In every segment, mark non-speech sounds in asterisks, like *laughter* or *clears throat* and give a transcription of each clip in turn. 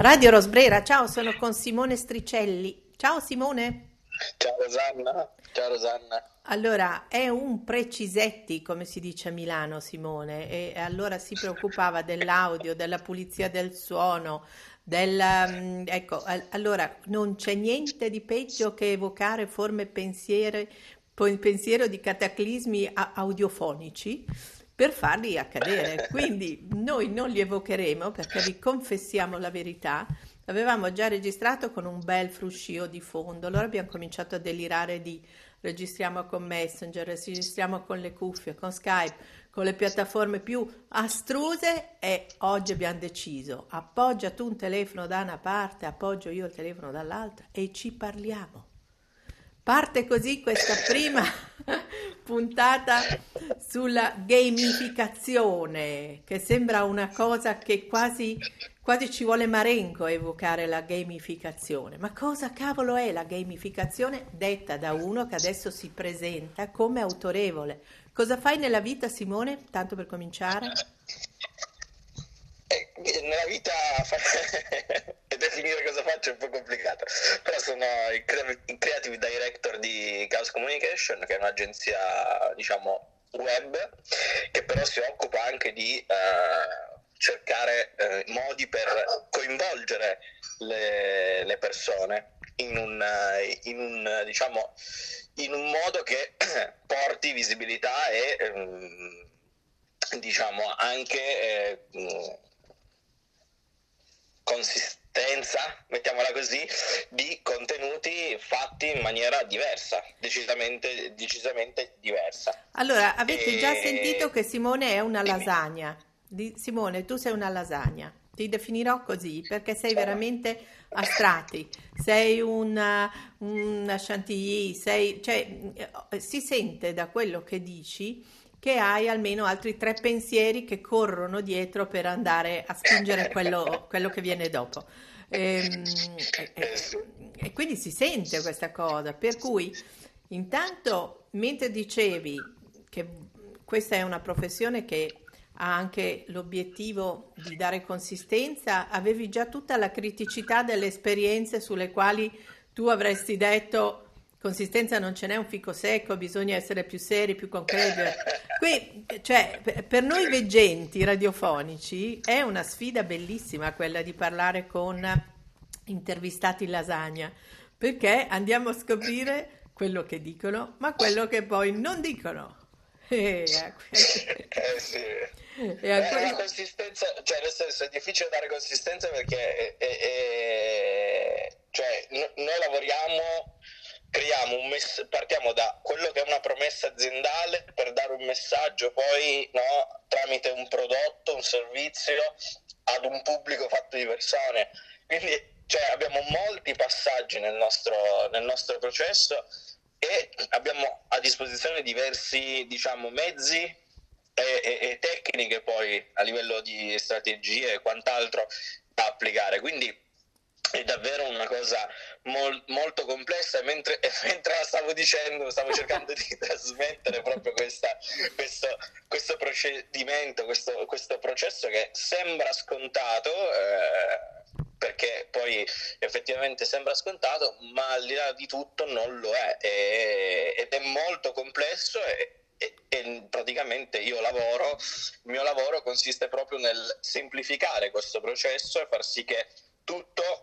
Radio Rosbrera, ciao, sono con Simone Stricelli. Ciao Simone. Ciao Rosanna. Ciao Rosanna. Allora, è un precisetti, come si dice a Milano, Simone, e allora si preoccupava dell'audio, della pulizia del suono, del, mm, ecco, allora non c'è niente di peggio che evocare forme pensiero, pensiero di cataclismi audiofonici per farli accadere. *laughs* Quindi noi non li evocheremo perché vi confessiamo la verità. Avevamo già registrato con un bel fruscio di fondo, allora abbiamo cominciato a delirare di registriamo con Messenger, registriamo con le cuffie, con Skype, con le piattaforme più astruse e oggi abbiamo deciso appoggia tu un telefono da una parte, appoggio io il telefono dall'altra e ci parliamo. Parte così questa prima *laughs* puntata sulla gamificazione, che sembra una cosa che quasi, quasi ci vuole Marenco evocare la gamificazione. Ma cosa cavolo è la gamificazione detta da uno che adesso si presenta come autorevole? Cosa fai nella vita, Simone? Tanto per cominciare. Eh, nella vita *laughs* definire cosa faccio è un po' complicato, però sono il creative director di Chaos Communication, che è un'agenzia, diciamo, web, che però si occupa anche di uh, cercare uh, modi per coinvolgere le, le persone in un, in un, diciamo, in un modo che *clears throat* porti visibilità e um, diciamo anche eh, consistenza, mettiamola così, di contenuti fatti in maniera diversa, decisamente, decisamente diversa. Allora, avete e... già sentito che Simone è una lasagna. Di, Simone, tu sei una lasagna. Ti definirò così perché sei veramente astratti, sei una, una chantilly, sei, cioè, si sente da quello che dici che hai almeno altri tre pensieri che corrono dietro per andare a spingere quello, quello che viene dopo. Ehm, e, e, e, quindi si sente questa cosa, per cui intanto mentre dicevi che questa è una professione che ha anche l'obiettivo di dare consistenza, avevi già tutta la criticità delle esperienze sulle quali tu avresti detto consistenza non ce n'è un fico secco, bisogna essere più seri, più concreti. Qui, cioè, per noi veggenti radiofonici è una sfida bellissima quella di parlare con intervistati in lasagna, perché andiamo a scoprire quello che dicono, ma quello che poi non dicono. *laughs* E a eh sì. E a eh, que- la consistenza, cioè nel senso è difficile dare consistenza perché è, è, è, cioè, noi lavoriamo mess- partiamo da quello che è una promessa aziendale per dare un messaggio poi no, tramite un prodotto, un servizio ad un pubblico fatto di persone. Quindi cioè, abbiamo molti passaggi nel nostro, nel nostro processo e abbiamo a disposizione diversi diciamo, mezzi e, e, e tecniche poi a livello di strategie e quant'altro da applicare. Quindi è davvero una cosa mol, molto complessa e mentre, *laughs* mentre, la stavo dicendo stavo cercando di *laughs* trasmettere proprio questa, questo, questo, procedimento, questo, questo, processo che sembra scontato eh, perché poi effettivamente sembra scontato ma al di là di tutto non lo è. E, ed è molto complesso e, e, e, praticamente io lavoro, il mio lavoro consiste proprio nel semplificare questo processo e far sì che tutto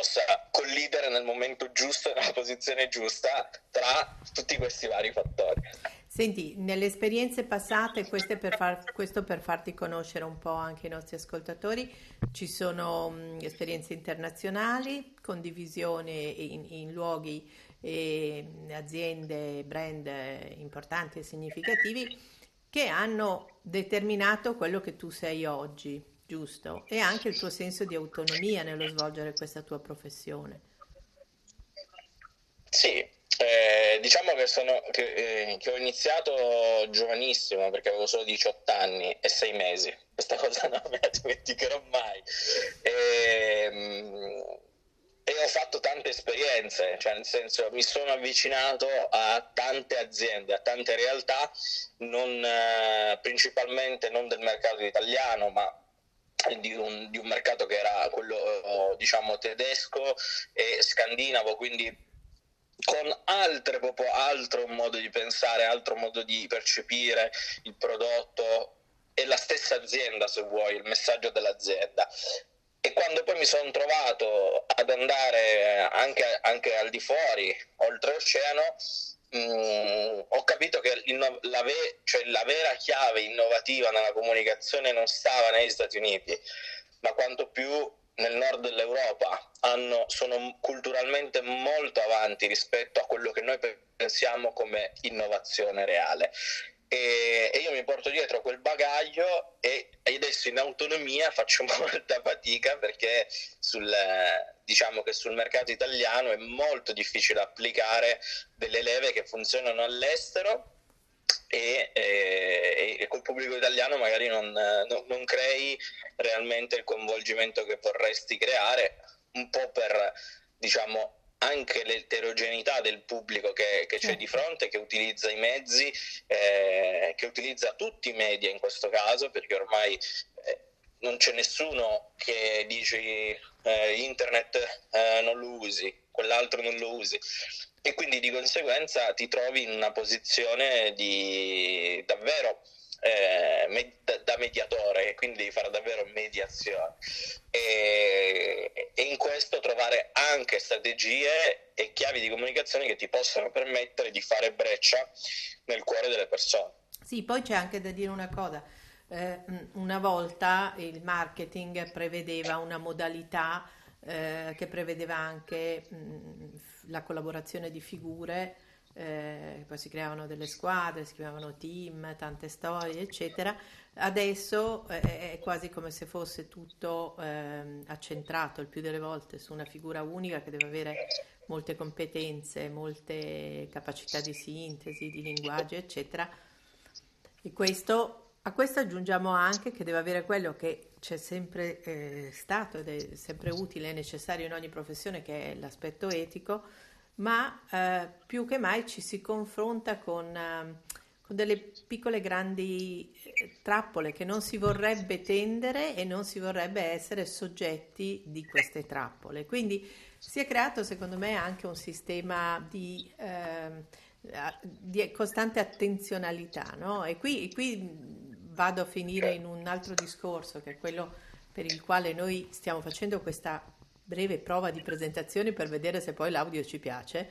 possa collidere nel momento giusto nella posizione giusta tra tutti questi vari fattori. Senti, nelle esperienze passate, per far, questo per farti conoscere un po' anche i nostri ascoltatori, ci sono mh, esperienze internazionali, condivisione in, in luoghi e aziende, brand importanti e significativi che hanno determinato quello che tu sei oggi giusto? E anche il tuo senso di autonomia nello svolgere questa tua professione. Sì, eh, diciamo che, sono, che, eh, che, ho iniziato giovanissimo perché avevo solo 18 anni e 6 mesi. Questa cosa non me la dimenticherò mai. E, ehm, e ho fatto tante esperienze, cioè nel senso mi sono avvicinato a tante aziende, a tante realtà, non, eh, principalmente non del mercato italiano, ma di un, di un, mercato che era quello diciamo tedesco e scandinavo, quindi con altre, proprio altro modo di pensare, altro modo di percepire il prodotto e la stessa azienda, se vuoi, il messaggio dell'azienda. E quando poi mi sono trovato ad andare anche, anche al di fuori, oltreoceano, mh, mm, ho capito che la, ve- cioè la vera chiave innovativa nella comunicazione non stava negli Stati Uniti, ma quanto più nel nord dell'Europa hanno, sono culturalmente molto avanti rispetto a quello che noi pensiamo come innovazione reale. E, e io mi porto dietro quel bagaglio e, e, adesso in autonomia faccio *laughs* molta fatica perché sul, diciamo che sul mercato italiano è molto difficile applicare delle leve che funzionano all'estero e, e, e, col pubblico italiano magari non, non, non, crei realmente il coinvolgimento che vorresti creare, un po' per diciamo anche l'eterogeneità del pubblico che, che c'è di fronte, che utilizza i mezzi, eh, che utilizza tutti i media in questo caso, perché ormai eh, non c'è nessuno che dice eh, internet eh, non lo usi, quell'altro non lo usi. E quindi di conseguenza ti trovi in una posizione di davvero eh, med- da mediatore quindi devi fare davvero mediazione e, e, in questo trovare anche strategie e chiavi di comunicazione che ti possano permettere di fare breccia nel cuore delle persone. Sì, poi c'è anche da dire una cosa. Eh, una volta il marketing prevedeva una modalità eh, che prevedeva anche mh, la collaborazione di figure, eh, poi si creavano delle squadre, si creavano team, tante storie, eccetera. Adesso eh, è quasi come se fosse tutto eh, accentrato il più delle volte su una figura unica che deve avere molte competenze, molte capacità di sintesi, di linguaggio, eccetera. E questo, a questo aggiungiamo anche che deve avere quello che c'è sempre eh, stato ed è sempre utile e necessario in ogni professione, che è l'aspetto etico, ma eh, più che mai ci si confronta con, eh, con delle piccole grandi eh, trappole che non si vorrebbe tendere e non si vorrebbe essere soggetti di queste trappole. Quindi si è creato secondo me anche un sistema di, ehm, di costante attenzionalità, no? E qui, e qui vado a finire in un altro discorso che è quello per il quale noi stiamo facendo questa breve prova di presentazione per vedere se poi l'audio ci piace.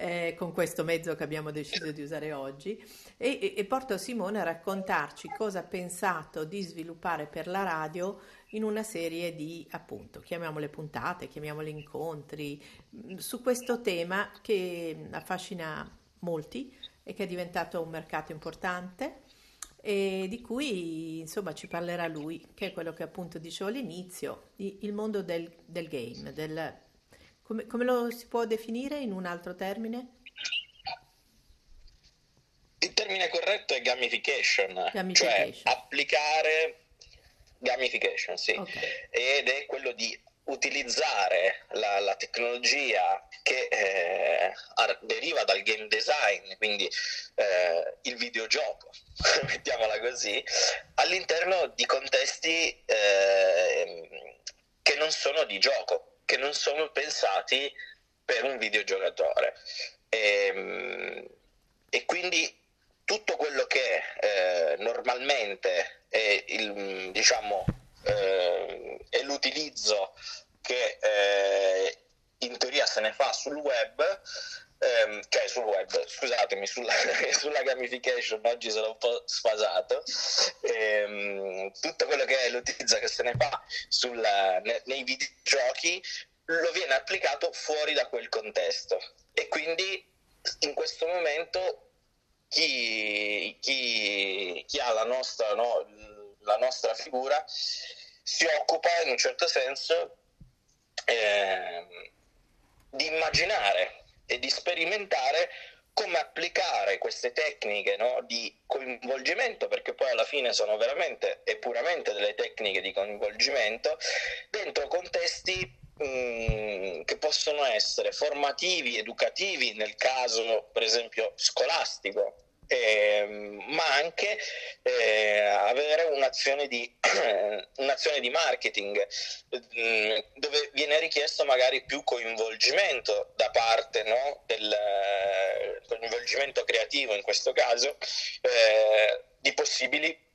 Eh, con questo mezzo che abbiamo deciso di usare oggi e, e, porto Simone a raccontarci cosa ha pensato di sviluppare per la radio in una serie di appunto, chiamiamole puntate, chiamiamole incontri, su questo tema che affascina molti e che è diventato un mercato importante e di cui insomma ci parlerà lui, che è quello che appunto dicevo all'inizio, il mondo del, del game, del, come, come, lo si può definire in un altro termine? Il termine corretto è gamification, gamification. cioè applicare gamification, sì, okay. ed è quello di utilizzare la, la tecnologia che eh, deriva dal game design, quindi eh, il videogioco, *laughs* mettiamola così, all'interno di contesti eh, che non sono di gioco, che non sono pensati per un videogiocatore. E, ehm, e quindi tutto quello che eh, normalmente è il, diciamo, eh, è l'utilizzo che eh, in teoria se ne fa sul web, ehm, cioè sul web, scusatemi, sulla, *laughs* sulla, gamification, oggi sono un po' sfasato, ehm, tutto quello che è l'utilizzo che se ne fa sulla, ne, nei videogiochi lo viene applicato fuori da quel contesto. E quindi in questo momento chi, chi, chi ha la nostra, no, la nostra figura si occupa in un certo senso eh, di immaginare e di sperimentare come applicare queste tecniche no, di coinvolgimento, perché poi alla fine sono veramente e puramente delle tecniche di coinvolgimento, dentro contesti mh, mm, che possono essere formativi, educativi, nel caso per esempio scolastico, eh, ma anche eh, avere un'azione di, *clears throat* un'azione di marketing mm, dove viene richiesto magari più coinvolgimento da parte no, del coinvolgimento creativo in questo caso eh, di possibili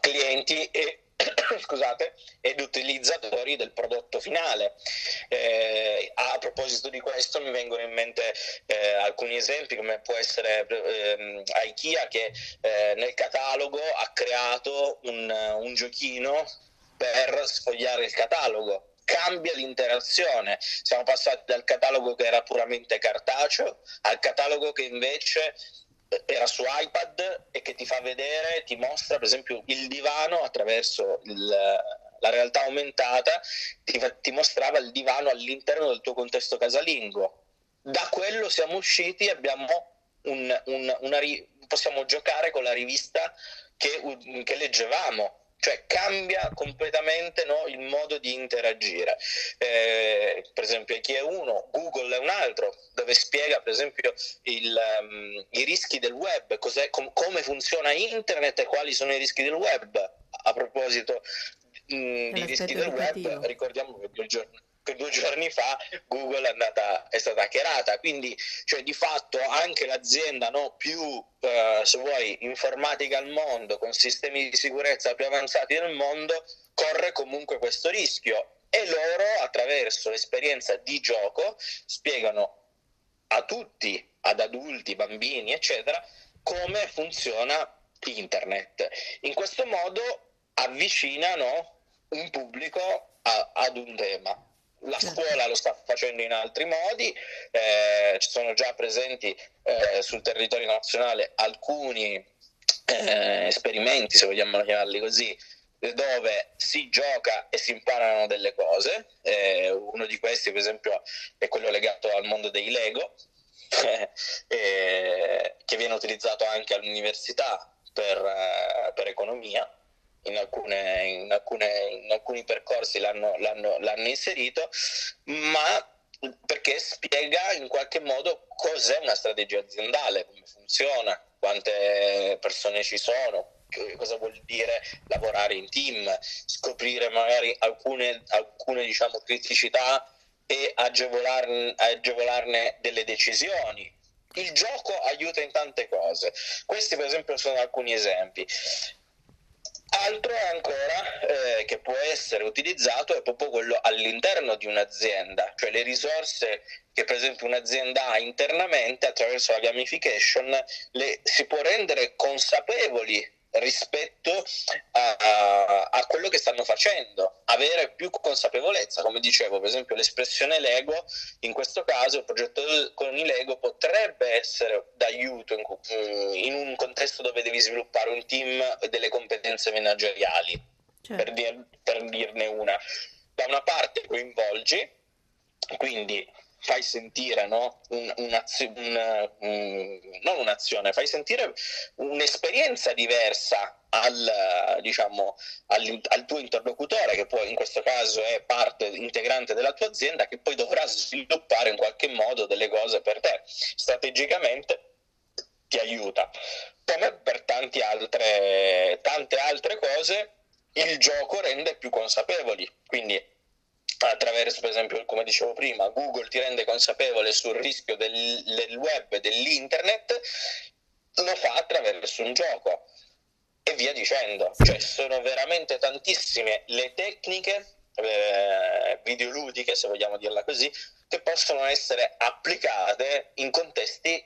clienti e *coughs* scusate, ed utilizzatori del prodotto finale. Eh, a proposito di questo mi vengono in mente eh, alcuni esempi come può essere eh, IKEA che eh, nel catalogo ha creato un, un giochino per sfogliare il catalogo cambia l'interazione. Siamo passati dal catalogo che era puramente cartaceo al catalogo che invece era su iPad e che ti fa vedere, ti mostra per esempio il divano attraverso il, la realtà aumentata, ti, ti, mostrava il divano all'interno del tuo contesto casalingo. Da quello siamo usciti e abbiamo un, un, una, possiamo giocare con la rivista che, che leggevamo cioè cambia completamente no, il modo di interagire. Eh, per esempio, chi è uno, Google è un altro, dove spiega per esempio il, um, i rischi del web, com- come funziona internet e quali sono i rischi del web. A proposito mh, di rischi del web, ricordiamo che il giorno due giorni fa Google è, andata, è stata hackerata, quindi cioè, di fatto anche l'azienda no, più, eh, se vuoi, informatica al mondo, con sistemi di sicurezza più avanzati del mondo, corre comunque questo rischio. E loro attraverso l'esperienza di gioco spiegano a tutti, ad adulti, bambini, eccetera, come funziona internet. In questo modo avvicinano un pubblico a, ad un tema la scuola lo sta facendo in altri modi, eh, ci sono già presenti eh, sul territorio nazionale alcuni eh, esperimenti, se vogliamo chiamarli così, dove si gioca e si imparano delle cose. Eh, uno di questi, per esempio, è quello legato al mondo dei Lego, *laughs* eh, che viene utilizzato anche all'università per, eh, per economia in, alcune, in, alcune, in alcuni percorsi l'hanno, l'hanno, l'hanno inserito, ma perché spiega in qualche modo cos'è una strategia aziendale, come funziona, quante persone ci sono, cosa vuol dire lavorare in team, scoprire magari alcune, alcune diciamo, criticità e agevolarne, agevolarne delle decisioni. Il gioco aiuta in tante cose. Questi per esempio sono alcuni esempi. Altro ancora eh, che può essere utilizzato è proprio quello all'interno di un'azienda, cioè le risorse che per esempio un'azienda ha internamente attraverso la gamification le, si può rendere consapevoli rispetto a, a, quello che stanno facendo, avere più consapevolezza, come dicevo, per esempio l'espressione Lego, in questo caso il progetto con i Lego potrebbe essere d'aiuto in, in un contesto dove devi sviluppare un team e delle competenze manageriali, certo. per, dir, per dirne una. Da una parte coinvolgi, quindi fai sentire no? un, un, un, non un'azione, fai sentire un'esperienza diversa al, diciamo, al, al, tuo interlocutore, che poi in questo caso è parte integrante della tua azienda, che poi dovrà sviluppare in qualche modo delle cose per te. Strategicamente ti aiuta. Come per altre, tante altre cose, il gioco rende più consapevoli. Quindi attraverso, per esempio, come dicevo prima, Google ti rende consapevole sul rischio del, del web e dell'internet, lo fa attraverso un gioco e via dicendo. Cioè, sono veramente tantissime le tecniche eh, videoludiche, se vogliamo dirla così, che possono essere applicate in contesti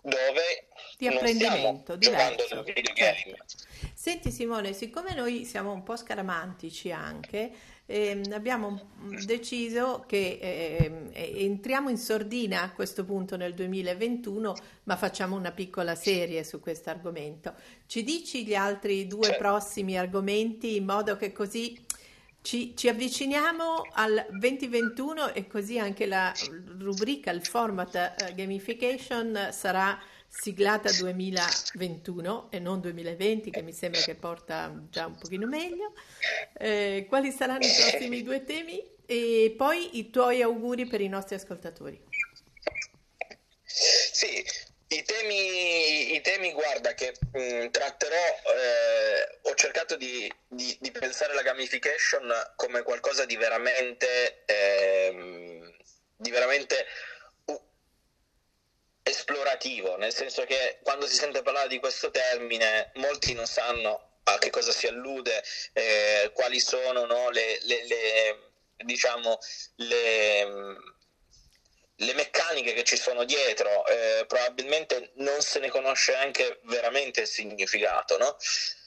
dove di apprendimento giocando al videogame. Certo. Senti Simone, siccome noi siamo un po' scaramantici anche, eh, abbiamo deciso che eh, entriamo in sordina a questo punto nel 2021, ma facciamo una piccola serie su questo argomento. Ci dici gli altri due certo. prossimi argomenti in modo che così ci, ci, avviciniamo al 2021 e così anche la rubrica, il format uh, gamification sarà siglata 2021 e non 2020 che mi sembra che porta già un pochino meglio. Eh, quali saranno i prossimi due temi e poi i tuoi auguri per i nostri ascoltatori? Sì, i temi, i temi, guarda, che mh, mm, tratterò, eh, ho cercato di, di, di, pensare la gamification come qualcosa di veramente, eh, di veramente esplorativo, nel senso che quando si sente parlare di questo termine molti non sanno a che cosa si allude, eh, quali sono no, le, le, le, diciamo, le, le, meccaniche che ci sono dietro, eh, probabilmente non se ne conosce anche veramente il significato. No?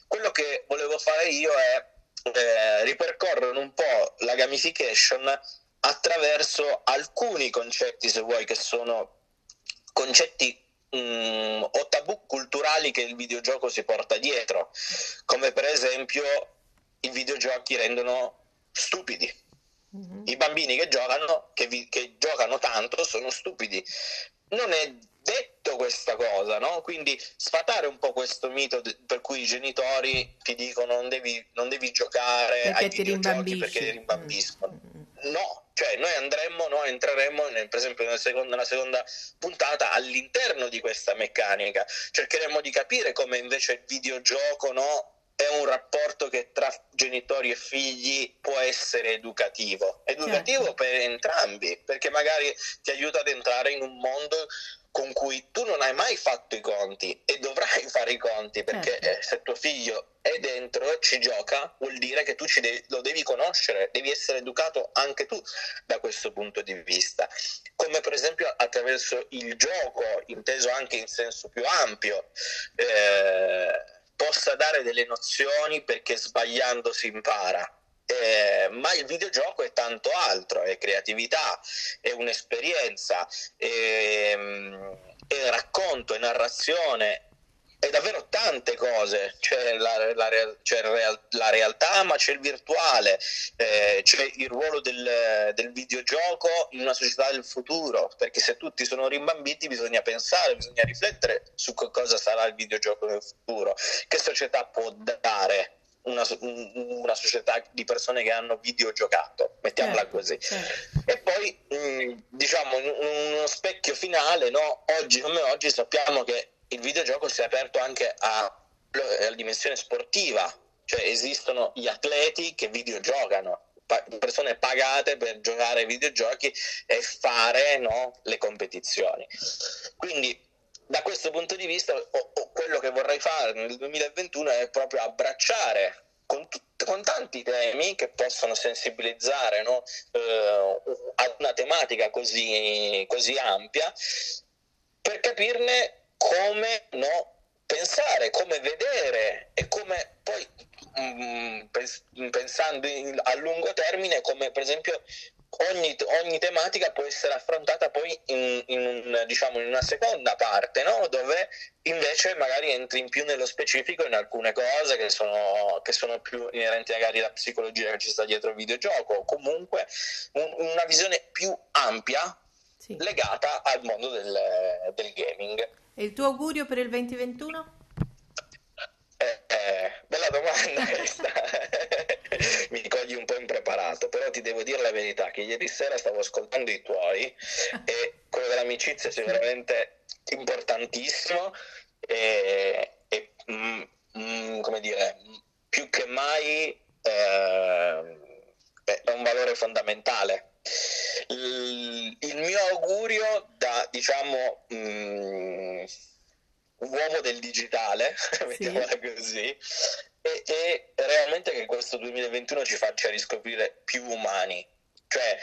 Quello che volevo fare io è eh, ripercorrere un po' la gamification attraverso alcuni concetti, se vuoi, che sono concetti mh, mm, o tabù culturali che il videogioco si porta dietro, come per esempio i videogiochi rendono stupidi. Mm-hmm. I bambini che giocano, che, vi, che giocano tanto sono stupidi. Non è detto questa cosa, no? Quindi sfatare un po' questo mito de- per cui i genitori ti dicono non devi, non devi giocare perché ai videogiochi perché ti rimbambiscono. Mm-hmm. No, cioè noi andremmo, noi entreremmo nel, per esempio nella seconda, nella seconda, puntata all'interno di questa meccanica, cercheremo di capire come invece il videogioco no, è un rapporto che tra genitori e figli può essere educativo, educativo certo. per entrambi, perché magari ti aiuta ad entrare in un mondo con cui tu non hai mai fatto i conti e dovrai fare i conti perché eh, se tuo figlio è dentro, ci gioca, vuol dire che tu devi, lo devi conoscere, devi essere educato anche tu da questo punto di vista. Come per esempio attraverso il gioco, inteso anche in senso più ampio, eh, possa dare delle nozioni perché sbagliando si impara eh, ma il videogioco è tanto altro, è creatività, è un'esperienza, è, è racconto, è narrazione, è davvero tante cose, c'è la, la, c'è la realtà ma c'è il virtuale, eh, c'è il ruolo del, del, videogioco in una società del futuro, perché se tutti sono rimbambiti bisogna pensare, bisogna riflettere su cosa sarà il videogioco nel futuro, che società può dare una, una, società di persone che hanno videogiocato, mettiamola certo, così. Certo. E poi, mh, mm, diciamo, uno specchio finale, no? oggi come oggi sappiamo che il videogioco si è aperto anche a, alla dimensione sportiva, cioè esistono gli atleti che videogiocano, persone pagate per giocare ai videogiochi e fare no, le competizioni. Quindi da questo punto di vista o, o quello che vorrei fare nel 2021 è proprio abbracciare con, tut- con tanti temi che possono sensibilizzare no? eh, ad una tematica così, così ampia per capirne come no, pensare, come vedere e come poi mh, mm, pensando in, a lungo termine come per esempio ogni, ogni, tematica può essere affrontata poi in, in, diciamo, in una seconda parte, no? dove invece magari entri in più nello specifico in alcune cose che sono, che sono più inerenti magari alla psicologia che ci sta dietro il videogioco, o comunque un, una visione più ampia sì. legata al mondo del, del gaming. E il tuo augurio per il 2021? Eh, eh, bella domanda questa. *laughs* Mi cogli un po' impreparato, però ti devo dire la verità che ieri sera stavo ascoltando i tuoi e quello dell'amicizia è sicuramente importantissimo e, e mm, mm, come dire, più che mai eh, è un valore fondamentale. Il, il mio augurio da diciamo mh, mm, uomo del digitale, *laughs* sì. mettiamola così, e, e, realmente che questo 2021 ci faccia riscoprire più umani, cioè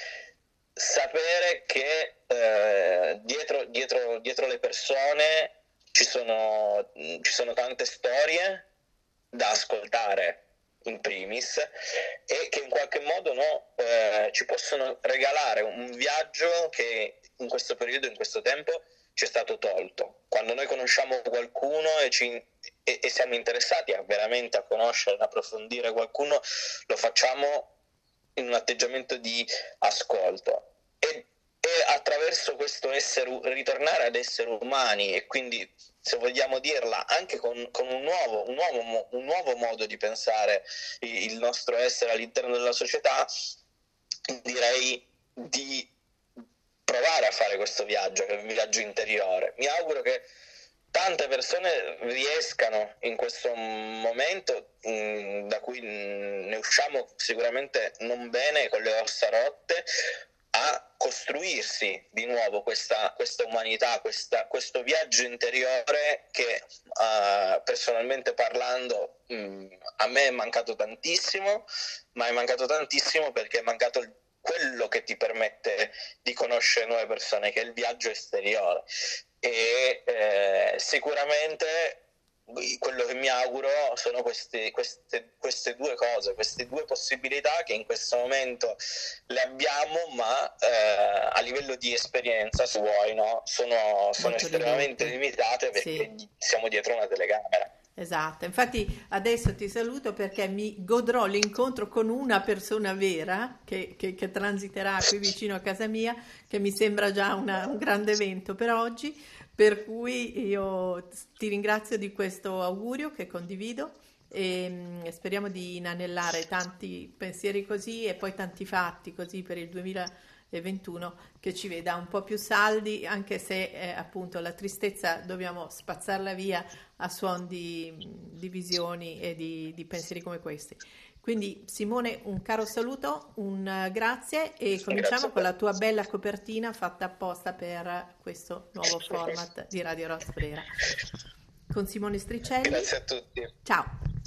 sapere che eh, dietro, dietro, dietro, le persone ci sono, ci sono tante storie da ascoltare in primis e che in qualche modo no, eh, ci possono regalare un viaggio che in questo periodo, in questo tempo ci è stato tolto. Quando noi conosciamo qualcuno e, ci, e, e siamo interessati a veramente a conoscere, ad approfondire qualcuno, lo facciamo in un atteggiamento di ascolto. E, e attraverso questo essere, ritornare ad essere umani e quindi, se vogliamo dirla, anche con, con un, nuovo, un, nuovo, un nuovo modo di pensare il nostro essere all'interno della società, direi di provare a fare questo viaggio, che è un viaggio interiore. Mi auguro che tante persone riescano in questo momento, mh, mm, da cui ne usciamo sicuramente non bene con le ossa rotte, a costruirsi di nuovo questa, questa umanità, questa, questo viaggio interiore che uh, personalmente parlando mh, mm, a me è mancato tantissimo, ma è mancato tantissimo perché è mancato il quello che ti permette di conoscere nuove persone, che è il viaggio esteriore. E eh, sicuramente quello che mi auguro sono queste, queste, queste, due cose, queste due possibilità che in questo momento le abbiamo, ma eh, a livello di esperienza, se vuoi, no? sono, sono estremamente limitate perché sì. siamo dietro una telecamera. Esatto, infatti adesso ti saluto perché mi godrò l'incontro con una persona vera che, che, che transiterà qui vicino a casa mia, che mi sembra già una, un grande evento per oggi, per cui io ti ringrazio di questo augurio che condivido e mm, speriamo di inanellare tanti pensieri così e poi tanti fatti così per il 2020 e 21 che ci veda un po' più saldi, anche se eh, appunto la tristezza dobbiamo spazzarla via a suon di, di visioni e di, di, pensieri come questi. Quindi Simone, un caro saluto, un uh, grazie e cominciamo grazie. con la tua bella copertina fatta apposta per questo nuovo format di Radio Rosbrera. Con Simone Stricelli. Grazie a tutti. Ciao.